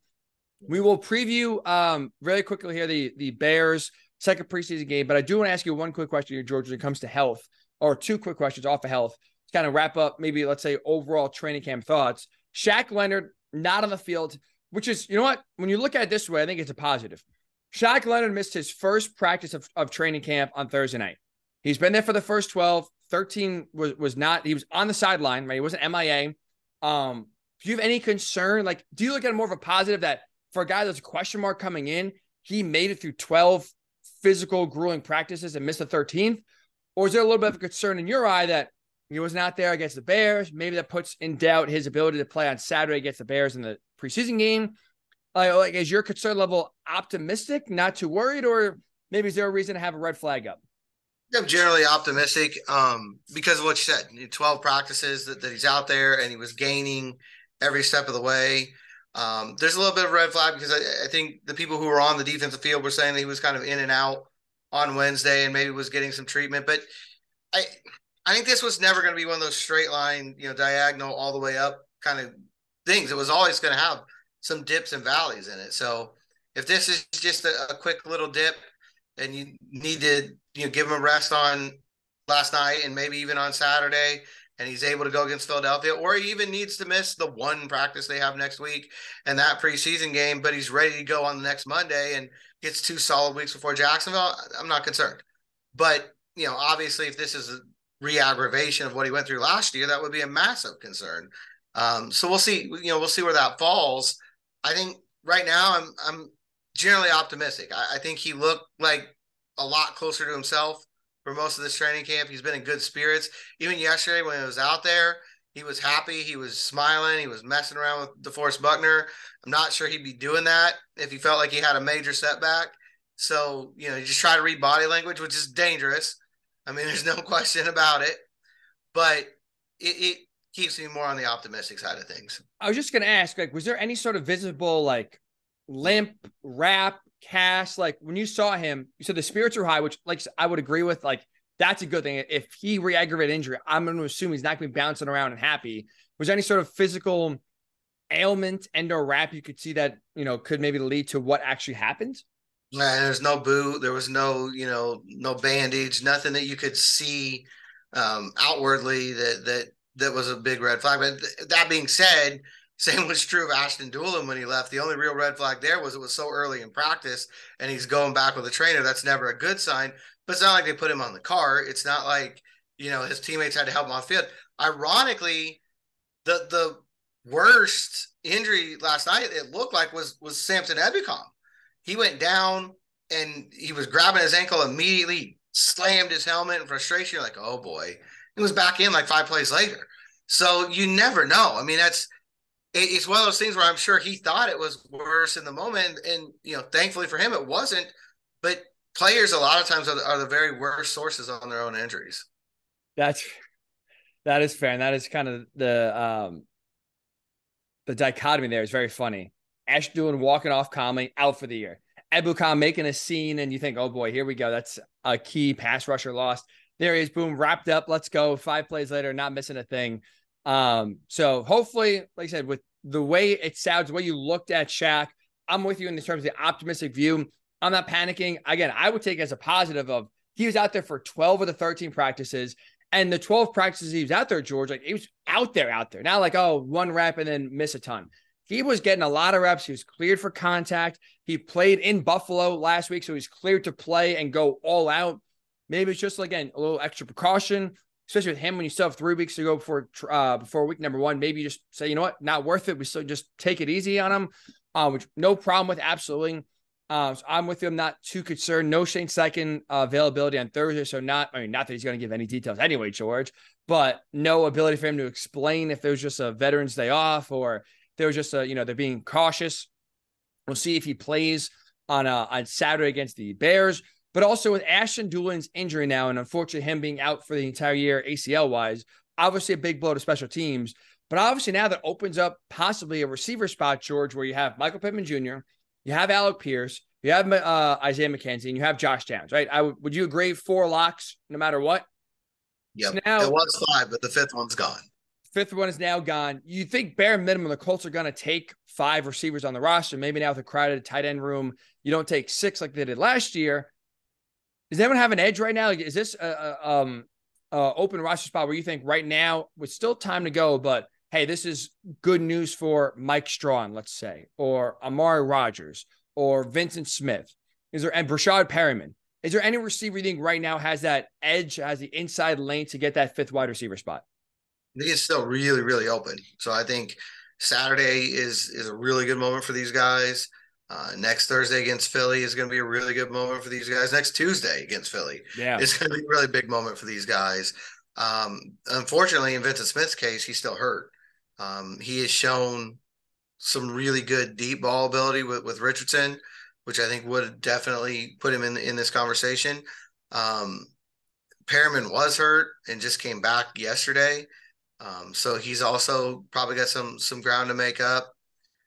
We will preview um, really quickly here the, the Bears second preseason game. But I do want to ask you one quick question here, George, when it comes to health, or two quick questions off of health to kind of wrap up maybe, let's say, overall training camp thoughts. Shaq Leonard not on the field, which is, you know what? When you look at it this way, I think it's a positive. Shaq Leonard missed his first practice of, of training camp on Thursday night. He's been there for the first 12. 13 was, was not, he was on the sideline, right? He wasn't MIA. Um, do you have any concern? Like, do you look at it more of a positive that for a guy that's a question mark coming in, he made it through 12 physical, grueling practices and missed the 13th? Or is there a little bit of a concern in your eye that he was not there against the Bears? Maybe that puts in doubt his ability to play on Saturday against the Bears in the preseason game. Like, like is your concern level optimistic, not too worried, or maybe is there a reason to have a red flag up? I'm generally optimistic um, because of what you said. 12 practices that, that he's out there and he was gaining every step of the way. Um, there's a little bit of red flag because I, I, think the people who were on the defensive field were saying that he was kind of in and out on Wednesday and maybe was getting some treatment. But I I think this was never going to be one of those straight line, you know, diagonal all the way up kind of things. It was always going to have some dips and valleys in it. So if this is just a, a quick little dip and you need to you know give him a rest on last night and maybe even on Saturday and he's able to go against Philadelphia, or he even needs to miss the one practice they have next week and that preseason game, but he's ready to go on the next Monday and gets two solid weeks before Jacksonville, I'm not concerned. But, you know, obviously, if this is a re aggravation of what he went through last year, that would be a massive concern. Um, so we'll see, you know, we'll see where that falls. I think right now I'm, I'm generally optimistic. I, I think he looked like a lot closer to himself for most of this training camp. He's been in good spirits. Even yesterday when he was out there, he was happy. He was smiling. He was messing around with DeForest Buckner. I'm not sure he'd be doing that if he felt like he had a major setback. So, you know, you just try to read body language, which is dangerous. I mean, there's no question about it. But it, it keeps me more on the optimistic side of things. I was just going to ask, like, was there any sort of visible, like, limp, wrap, cast? Like, when you saw him, you said the spirits are high, which, like, I would agree with. Like, that's a good thing. If he re-aggravated injury, I'm going to assume he's not going to be bouncing around and happy. Was any sort of physical ailment and or wrap you could see that you know could maybe lead to what actually happened? And there's no boot. There was no you know no bandage. Nothing that you could see um, outwardly that that that was a big red flag. But th- that being said, same was true of Ashton Dulin when he left. The only real red flag there was it was so early in practice and he's going back with a trainer. That's never a good sign. But it's not like they put him on the car. It's not like, you know, his teammates had to help him off field. Ironically, the the worst injury last night it looked like was was Samson Ebukam. He went down and he was grabbing his ankle immediately, slammed his helmet in frustration. You're like, oh boy. He was back in like five plays later. So you never know. I mean, that's it's one of those things where I'm sure he thought it was worse in the moment, and you know, thankfully for him, it wasn't. But players, a lot of times, are the, are the very worst sources on their own injuries. That's that is fair, and that is kind of the um the dichotomy there is very funny. Ashton Dulin walking off calmly, out for the year. Ebukam making a scene, and you think, oh boy, here we go. That's a key pass rusher lost. There he is, boom, wrapped up. Let's go. Five plays later, not missing a thing. Um, so hopefully, like I said, with the way it sounds, the way you looked at Shaq, I'm with you in terms of the optimistic view. I'm not panicking. Again, I would take as a positive of he was out there for 12 of the 13 practices. And the 12 practices he was out there, George, like he was out there, out there. Not like, oh, one rep and then miss a ton. He was getting a lot of reps. He was cleared for contact. He played in Buffalo last week, so he's cleared to play and go all out. Maybe it's just again a little extra precaution, especially with him when you still have three weeks to go before uh, before week number one. Maybe you just say, you know what, not worth it. We still just take it easy on him, uh, which no problem with absolutely. Uh, so I'm with you. I'm not too concerned. No Shane Steichen uh, availability on Thursday, so not. I mean, not that he's going to give any details anyway, George, but no ability for him to explain if there was just a Veterans Day off or there was just a you know they're being cautious. We'll see if he plays on uh, on Saturday against the Bears. But also with Ashton Dulin's injury now, and unfortunately him being out for the entire year ACL wise, obviously a big blow to special teams. But obviously now that opens up possibly a receiver spot, George, where you have Michael Pittman Jr., you have Alec Pierce, you have uh, Isaiah McKenzie, and you have Josh Downs, right? I w- would you agree four locks no matter what? Yeah, so now it was five, but the fifth one's gone. Fifth one is now gone. You think bare minimum the Colts are going to take five receivers on the roster? Maybe now with a crowded tight end room, you don't take six like they did last year. Does anyone have an edge right now? Like, is this a, a um a open roster spot where you think right now with still time to go, but hey, this is good news for Mike Strachan, let's say, or Amari Rogers, or Vincent Smith? Is there and Breshad Perriman? Is there any receiver you think right now has that edge, has the inside lane to get that fifth wide receiver spot? I think it's still really, really open. So I think Saturday is is a really good moment for these guys. Uh, next Thursday against Philly is going to be a really good moment for these guys. Next Tuesday against Philly, yeah, it's going to be a really big moment for these guys. Um, unfortunately, in Vincent Smith's case, he's still hurt. Um, he has shown some really good deep ball ability with, with Richardson, which I think would definitely put him in in this conversation. Um, Perriman was hurt and just came back yesterday, um, so he's also probably got some some ground to make up.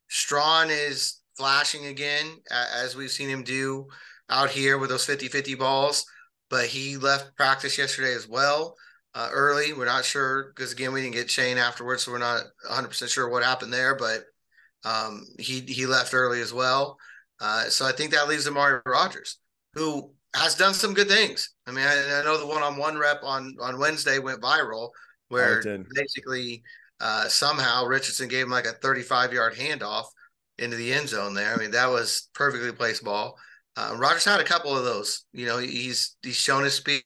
Strachan is flashing again, as we've seen him do out here with those 50 50 balls, but he left practice yesterday as well. Uh, early. We're not sure because again we didn't get Shane afterwards, so we're not 100 percent sure what happened there. But um, he he left early as well, uh, so I think that leaves Amari Rogers, who has done some good things. I mean, I, I know the one-on-one rep on on Wednesday went viral, where oh, basically uh, somehow Richardson gave him like a 35 yard handoff into the end zone there. I mean, that was perfectly placed ball. Uh, Rogers had a couple of those. You know, he's he's shown his speed,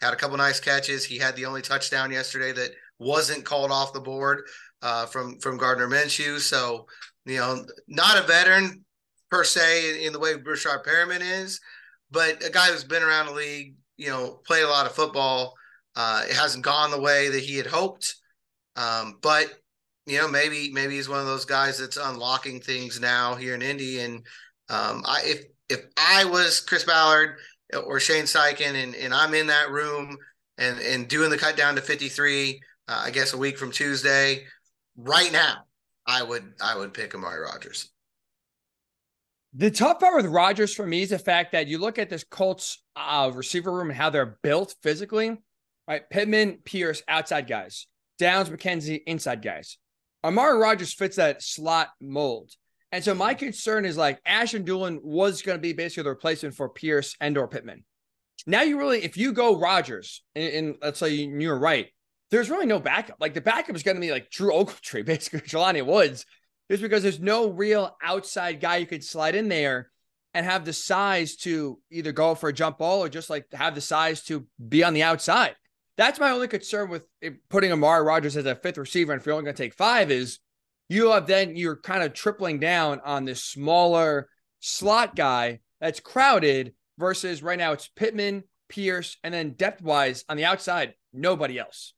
had a couple nice catches. He had the only touchdown yesterday that wasn't called off the board uh, from from Gardner Minshew. So, you know, not a veteran per se in, in the way Breshad Perriman is, but a guy who's been around the league. You know, played a lot of football. Uh, it hasn't gone the way that he had hoped. Um, but you know, maybe maybe he's one of those guys that's unlocking things now here in Indy. And um, I, if if I was Chris Ballard or Shane Steichen and, and I'm in that room and and doing the cut down to 53, uh, I guess a week from Tuesday, right now, I would I would pick Amari Rogers. The tough part with Rogers for me is the fact that you look at this Colts uh, receiver room and how they're built physically. Right, Pittman, Pierce, outside guys. Downs, McKenzie, inside guys. Amari Rogers fits that slot mold. And so my concern is like Ashton Dulin was going to be basically the replacement for Pierce and or Pittman. Now you really, if you go Rogers, and, and let's say you're right, there's really no backup. Like the backup is going to be like Drew Ogletree, basically Jelani Woods, just because there's no real outside guy you could slide in there and have the size to either go for a jump ball or just like have the size to be on the outside. That's my only concern with putting Amari Rogers as a fifth receiver. And if you're only going to take five, is you have then you're kind of tripling down on this smaller slot guy that's crowded versus right now it's Pittman, Pierce, and then depth wise on the outside, nobody else.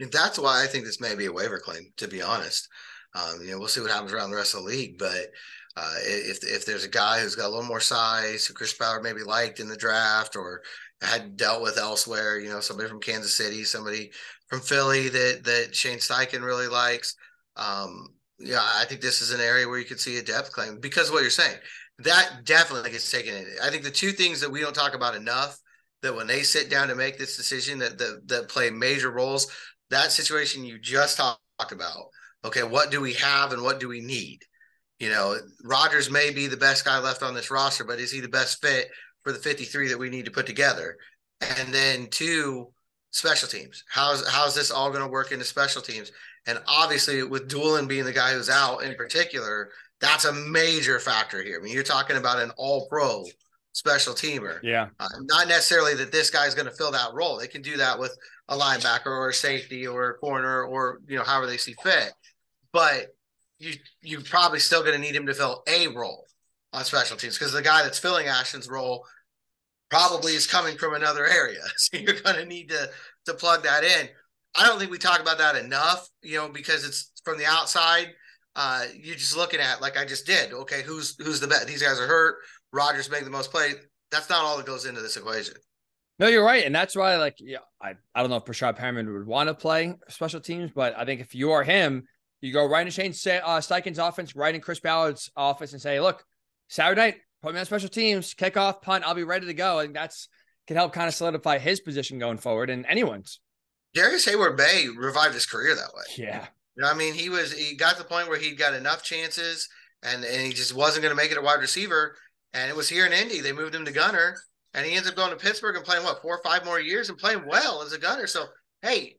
That's why I think this may be a waiver claim, to be honest. Um, you know, we'll see what happens around the rest of the league, but uh, if if there's a guy who's got a little more size, who Chris Ballard maybe liked in the draft, or had dealt with elsewhere. You know, somebody from Kansas City, somebody from Philly that that Shane Steichen really likes. Um, yeah, I think this is an area where you could see a depth claim because what you're saying that definitely gets taken in. I think the two things that we don't talk about enough that when they sit down to make this decision that that, that play major roles, that situation you just talked about. Okay, what do we have and what do we need? You know, Rogers may be the best guy left on this roster, but is he the best fit for the 53 that we need to put together. And then two, special teams. How's how's this all going to work into special teams? And obviously, with Dulin being the guy who's out in particular, that's a major factor here. I mean, you're talking about an all-pro special teamer. Yeah. Uh, not necessarily that this guy's going to fill that role. They can do that with a linebacker or a safety or a corner or you know however they see fit. But you you're probably still going to need him to fill a role on special teams because the guy that's filling Ashton's role probably is coming from another area. So you're going to need to to plug that in. I don't think we talk about that enough, you know, because it's from the outside. Uh, you're just looking at like I just did. Okay, who's who's the best? These guys are hurt. Rogers making the most play. That's not all that goes into this equation. No, you're right, and that's why, like, yeah, I, I don't know if Breshad Perriman would want to play special teams, but I think if you are him, you go right in Shane uh, Steichen's offense, right in Chris Ballard's office, and say, look, Saturday night, put me on special teams, kickoff, punt. I'll be ready to go. And that's can help kind of solidify his position going forward and anyone's. Darrius Heyward-Bey revived his career that way. Yeah. You know, I mean, he was he got to the point where he'd got enough chances and and he just wasn't going to make it a wide receiver. And it was here in Indy. They moved him to gunner, and he ends up going to Pittsburgh and playing what four or five more years and playing well as a gunner. So hey,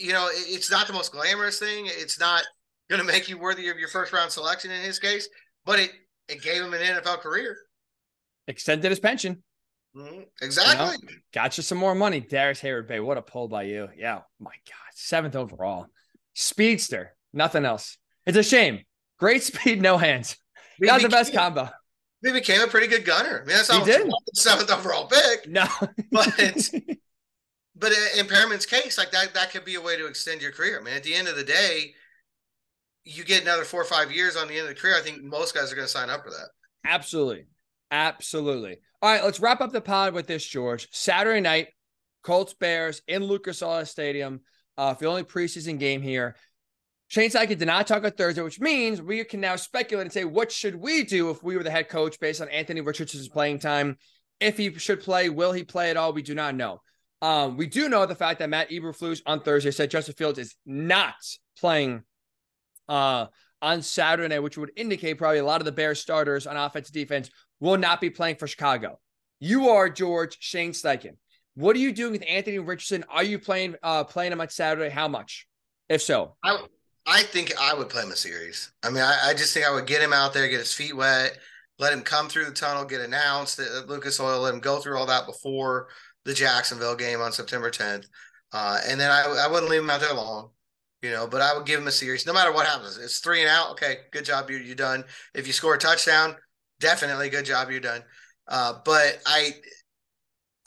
you know, it, it's not the most glamorous thing. It's not going to make you worthy of your first round selection in his case, but it it gave him an NFL career. Extended his pension. Mm-hmm. Exactly. You know, got you some more money. Darrius Heyward-Bey. What a pull by you. Yeah. My God. Seventh overall. Speedster. Nothing else. It's a shame. Great speed, no hands. We Got the best combo. He became a pretty good gunner. I mean, that's not he did. seventh overall pick. No. but but in Perriman's case, like that, that could be a way to extend your career. I mean, at the end of the day, you get another four or five years on the end of the career, I think most guys are going to sign up for that. Absolutely. Absolutely. All right, let's wrap up the pod with this, George. Saturday night, Colts Bears in Lucas Oil Stadium. Uh, the only preseason game here. Shane Steichen did not talk on Thursday, which means we can now speculate and say, what should we do if we were the head coach based on Anthony Richardson's playing time? If he should play, will he play at all? We do not know. Um, we do know the fact that Matt Eberflus on Thursday said Justin Fields is not playing uh, on Saturday, which would indicate probably a lot of the Bears starters on offense defense will not be playing for Chicago. You are George Shane Steichen. What are you doing with Anthony Richardson? Are you playing uh, playing him on Saturday? How much? If so, I I think I would play him a series. I mean, I, I, just think I would get him out there, get his feet wet, let him come through the tunnel, get announced at Lucas Oil, let him go through all that before the Jacksonville game on September 10th. Uh, and then I, I wouldn't leave him out there long, you know, but I would give him a series no matter what happens. It's three and out. Okay, good job. You're, you're done. If you score a touchdown, definitely good job. You're done. Uh, but I,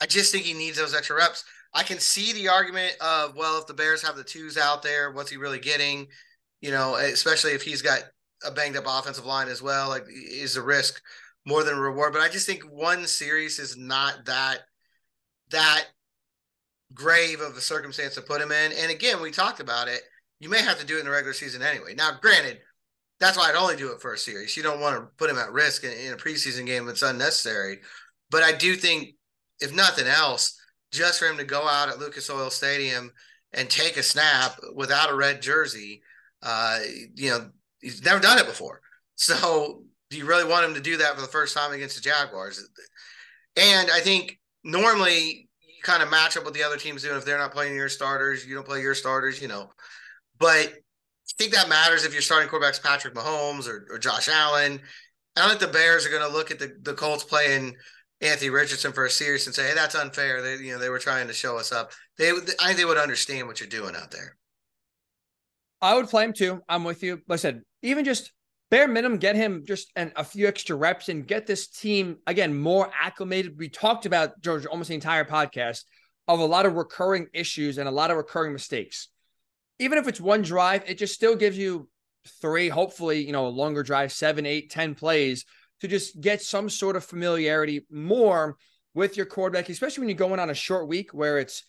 I just think he needs those extra reps. I can see the argument of, well, if the Bears have the twos out there, what's he really getting? you know, especially if he's got a banged up offensive line as well, like is a risk more than a reward. But I just think one series is not that that grave of a circumstance to put him in. And again, we talked about it. You may have to do it in the regular season anyway. Now, granted, that's why I'd only do it for a series. You don't want to put him at risk in, in a preseason game that's unnecessary. But I do think, if nothing else, just for him to go out at Lucas Oil Stadium and take a snap without a red jersey uh, you know, he's never done it before. So do you really want him to do that for the first time against the Jaguars? And I think normally you kind of match up with the other teams doing if they're not playing your starters, you don't play your starters, you know. But I think that matters if you're starting quarterbacks Patrick Mahomes or, or Josh Allen. I don't think the Bears are going to look at the, the Colts playing Anthony Richardson for a series and say, "Hey, that's unfair." They, you know, they were trying to show us up. They, I think they would understand what you're doing out there. I would play him too. I'm with you. Like I said, even just bare minimum, get him just an, a few extra reps and get this team again more acclimated. We talked about George almost the entire podcast of a lot of recurring issues and a lot of recurring mistakes. Even if it's one drive, it just still gives you three, hopefully, you know, a longer drive, seven, eight, ten plays to just get some sort of familiarity more with your quarterback, especially when you're going on a short week where it's,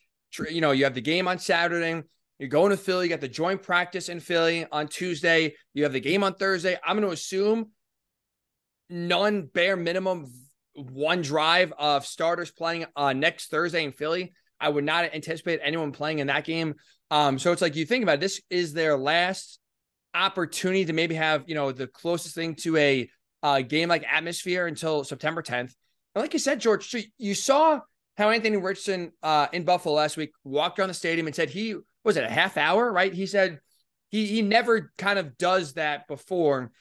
you know, you have the game on Saturday you're going to Philly. You got the joint practice in Philly on Tuesday. You have the game on Thursday. I'm going to assume none bare minimum one drive of starters playing uh, next Thursday in Philly. I would not anticipate anyone playing in that game. Um, so it's like you think about it, this is their last opportunity to maybe have you know the closest thing to a game like atmosphere until September 10th. And like you said, George, so you saw how Anthony Richardson uh, in Buffalo last week walked around the stadium and said he was it a half hour, right? He said he he never kind of does that before.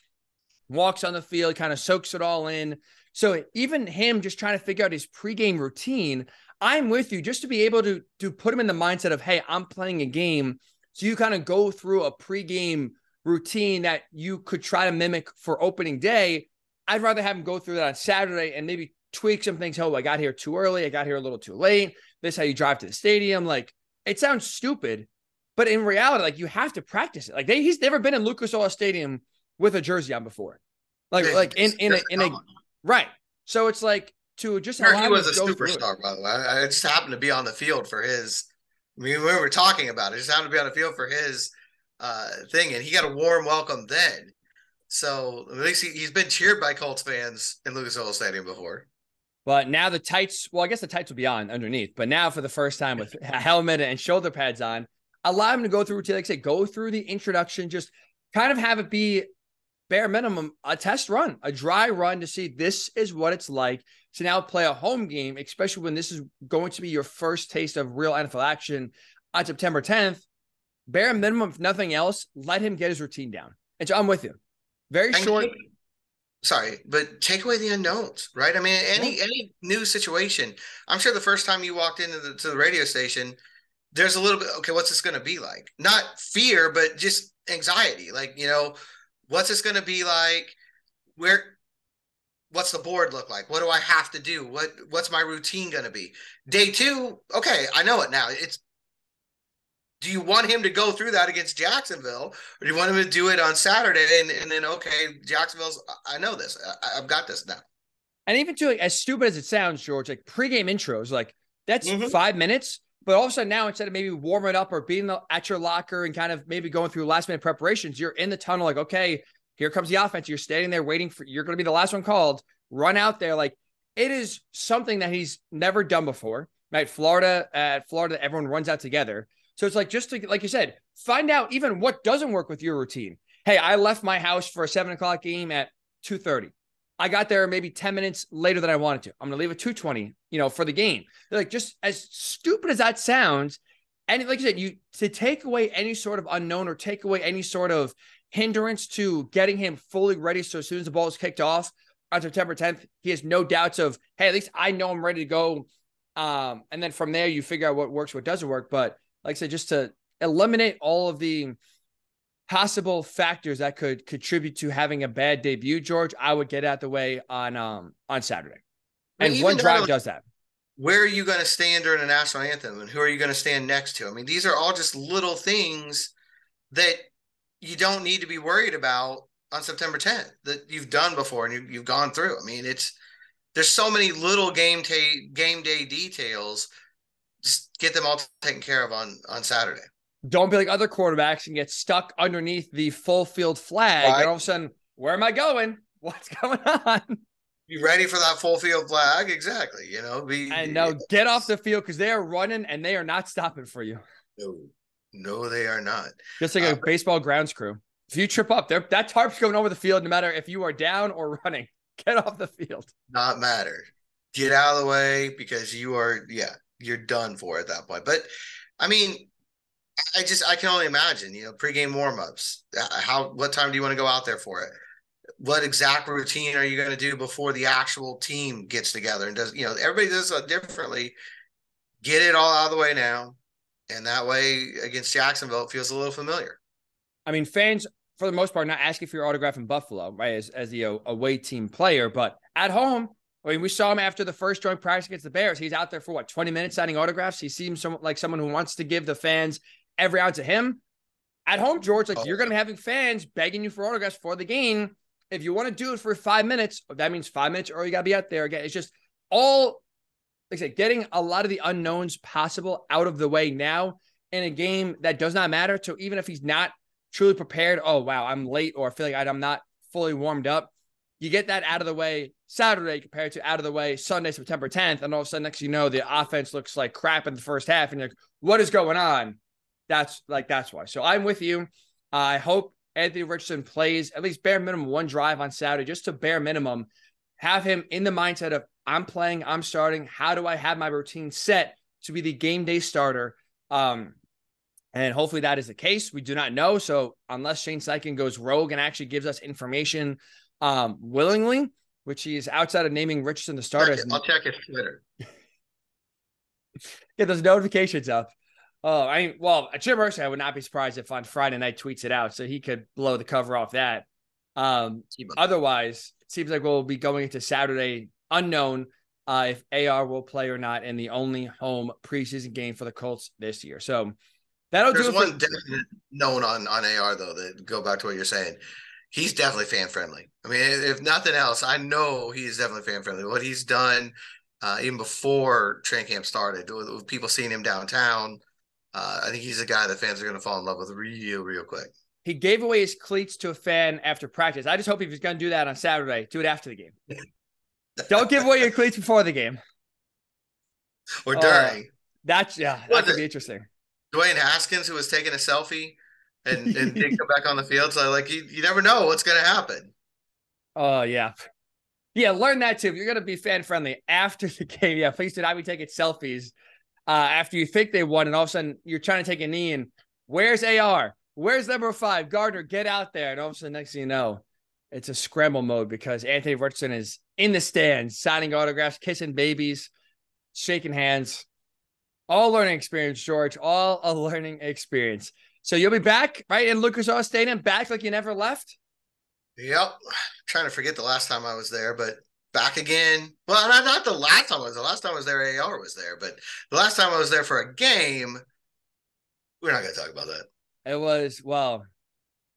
Walks on the field, kind of soaks it all in. So even him just trying to figure out his pregame routine, I'm with you just to be able to to put him in the mindset of, hey, I'm playing a game. So you kind of go through a pregame routine that you could try to mimic for opening day. I'd rather have him go through that on Saturday and maybe tweak some things. Oh, I got here too early. I got here a little too late. This how you drive to the stadium. Like it sounds stupid, but in reality, like you have to practice it. Like they, he's never been in Lucas Oil Stadium with a jersey on before. Like like in in a, in a right. So it's like to just sure, he was a superstar, by the way. I just happened to be on the field for his. I mean, we were talking about it. Just happened to be on the field for his uh, thing, and he got a warm welcome then. So at least he, has been cheered by Colts fans in Lucas Oil Stadium before. But now the tights, well, I guess the tights will be on underneath. But now for the first time with a helmet and shoulder pads on, allow him to go through, like I say, go through the introduction, just kind of have it be bare minimum a test run, a dry run to see this is what it's like to now play a home game, especially when this is going to be your first taste of real NFL action on September 10th. Bare minimum, if nothing else, let him get his routine down. And so I'm with you. Very short. sorry, but take away the unknowns, right? I mean, any yeah. any new situation. I'm sure the first time you walked into the to the radio station, there's a little bit okay what's this going to be like not fear but just anxiety like you know what's this going to be like? Where what's the board look like? What do i have to do? What what's my routine going to be? Day two okay i know it now. It's do you want him to go through that against jacksonville or do you want him to do it on saturday and, and then okay jacksonville's i know this. I, have got this now. And even to like as stupid as it sounds george like pregame intros like that's mm-hmm. five minutes But all of a sudden now, instead of maybe warming up or being at your locker and kind of maybe going through last minute preparations, you're in the tunnel like, okay, here comes the offense. You're standing there waiting for you're going to be the last one called. Run out there like it is something that he's never done before. Right, Florida at Florida, everyone runs out together. So it's like just to, like you said, find out even what doesn't work with your routine. Hey, I left my house for a seven o'clock game at two thirty. I got there maybe 10 minutes later than I wanted to. I'm going to leave at 220, you know, for the game. Like, just as stupid as that sounds. And like you said, you to take away any sort of unknown or take away any sort of hindrance to getting him fully ready. So as soon as the ball is kicked off on September 10th, he has no doubts of, hey, at least I know I'm ready to go. Um, and then from there, you figure out what works, what doesn't work. But like I said, just to eliminate all of the possible factors that could contribute to having a bad debut, George, I would get out the way on um on Saturday. And one drive does that. Where are you going to stand during the national anthem, and who are you going to stand next to? I mean, these are all just little things that you don't need to be worried about on September 10th that you've done before and you, have gone through. I mean, it's there's so many little game day game day details. Just get them all taken care of on on Saturday don't be like other quarterbacks and get stuck underneath the full field flag. Right. And all of a sudden, where am I going? What's going on? Be ready for that full field flag. Exactly. You know, be and no, get off the field because they are running and they are not stopping for you. No, no, they are not. Just like uh, a baseball grounds crew. If you trip up, there that tarp's going over the field no matter if you are down or running. Get off the field. Not matter. Get out of the way because you are, yeah, you're done for at that point. But I mean, I just I can only imagine, you know, pregame warmups. Uh, how what time do you want to go out there for it? What exact routine are you going to do before the actual team gets together and does you know everybody does it differently. Get it all out of the way now, and that way against Jacksonville it feels a little familiar. I mean, fans for the most part not asking for your autograph in Buffalo, right? As as the uh, away team player, but at home, I mean, we saw him after the first joint practice against the Bears. He's out there for what, 20 minutes signing autographs. He seems like someone who wants to give the fans every ounce of him. At home, George, like oh. you're going to be having fans begging you for autographs for the game. If you want to do it for five minutes, that means five minutes or you got to be out there again. It's just all, like I said, getting a lot of the unknowns possible out of the way now in a game that does not matter. So even if he's not truly prepared, oh, wow, I'm late or I feel like I'm not fully warmed up, you get that out of the way Saturday compared to out of the way Sunday, September 10th. And all of a sudden, next you know, the offense looks like crap in the first half. And you're like, what is going on? That's like that's why. So I'm with you. I hope Anthony Richardson plays at least bare minimum one drive on Saturday, just to bare minimum have him in the mindset of I'm playing, I'm starting. How do I have my routine set to be the game day starter? Um, and hopefully that is the case. We do not know. So unless Shane Steichen goes rogue and actually gives us information um, willingly, which he is outside of naming Richardson the starter. I'll check his Twitter. Get those notifications up. Oh, I mean, well, Jim Irsay, I would not be surprised if on Friday night tweets it out, so he could blow the cover off that. Um, otherwise, it seems like we'll be going into Saturday unknown uh, if AR will play or not in the only home preseason game for the Colts this year. So that'll There's do. one for- definite known on on AR though that go back to what you're saying. He's definitely fan friendly. I mean, if nothing else, I know he's definitely fan friendly. What he's done, uh, even before training camp started, with, with people seeing him downtown uh, I think he's a guy that fans are going to fall in love with real, real quick. He gave away his cleats to a fan after practice. I just hope if he's going to do that on Saturday, do it after the game. Don't give away your cleats before the game or during. Uh, that's yeah, that could be interesting. Dwayne Haskins, who was taking a selfie and, and didn't come back on the field, so like you, you never know what's going to happen. Oh uh, yeah, yeah. Learn that too. If you're going to be fan friendly after the game, yeah, please do not be taking selfies uh, after you think they won, and all of a sudden you're trying to take a knee, and where's AR? Where's number five? Gardner, get out there. And all of a sudden, next thing you know, it's a scramble mode because Anthony Richardson is in the stands, signing autographs, kissing babies, shaking hands. All learning experience, George. All a learning experience. So you'll be back, right, in Lucas Oil Stadium, back like you never left? Yep. I'm trying to forget the last time I was there, but back again. Well, not, not the last time I was. The last time I was there, AR was there, but the last time I was there for a game, we're not going to talk about that. It was well,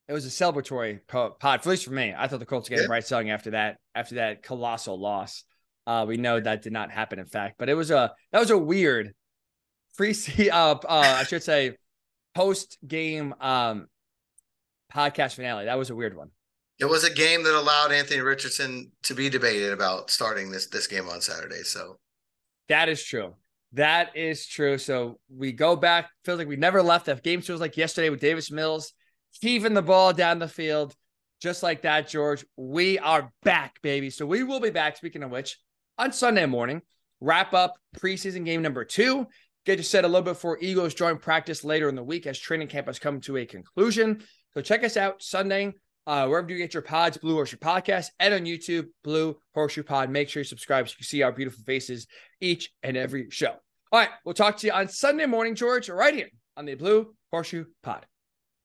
it was a celebratory pod, at least for me. I thought the Colts getting yeah. bright selling after that after that colossal loss. Uh, we know that did not happen, in fact, but it was a that was a weird free uh, uh I should say post game um podcast finale. That was a weird one. It was a game that allowed Anthony Richardson to be debated about starting this this game on Saturday. So that is true. That is true. So we go back. Feels like we never left. That game feels like yesterday with Davis Mills heaving the ball down the field, just like that. George, we are back, baby. So we will be back. Speaking of which, on Sunday morning, wrap up preseason game number two. Get you set a little bit for Eagles joint practice later in the week as training camp has come to a conclusion. So check us out Sunday, uh, wherever you get your pods, Blue Horseshoe Podcast, and on YouTube, Blue Horseshoe Pod. Make sure you subscribe so you can see our beautiful faces each and every show. All right, we'll talk to you on Sunday morning, George, right here on the Blue Horseshoe Pod.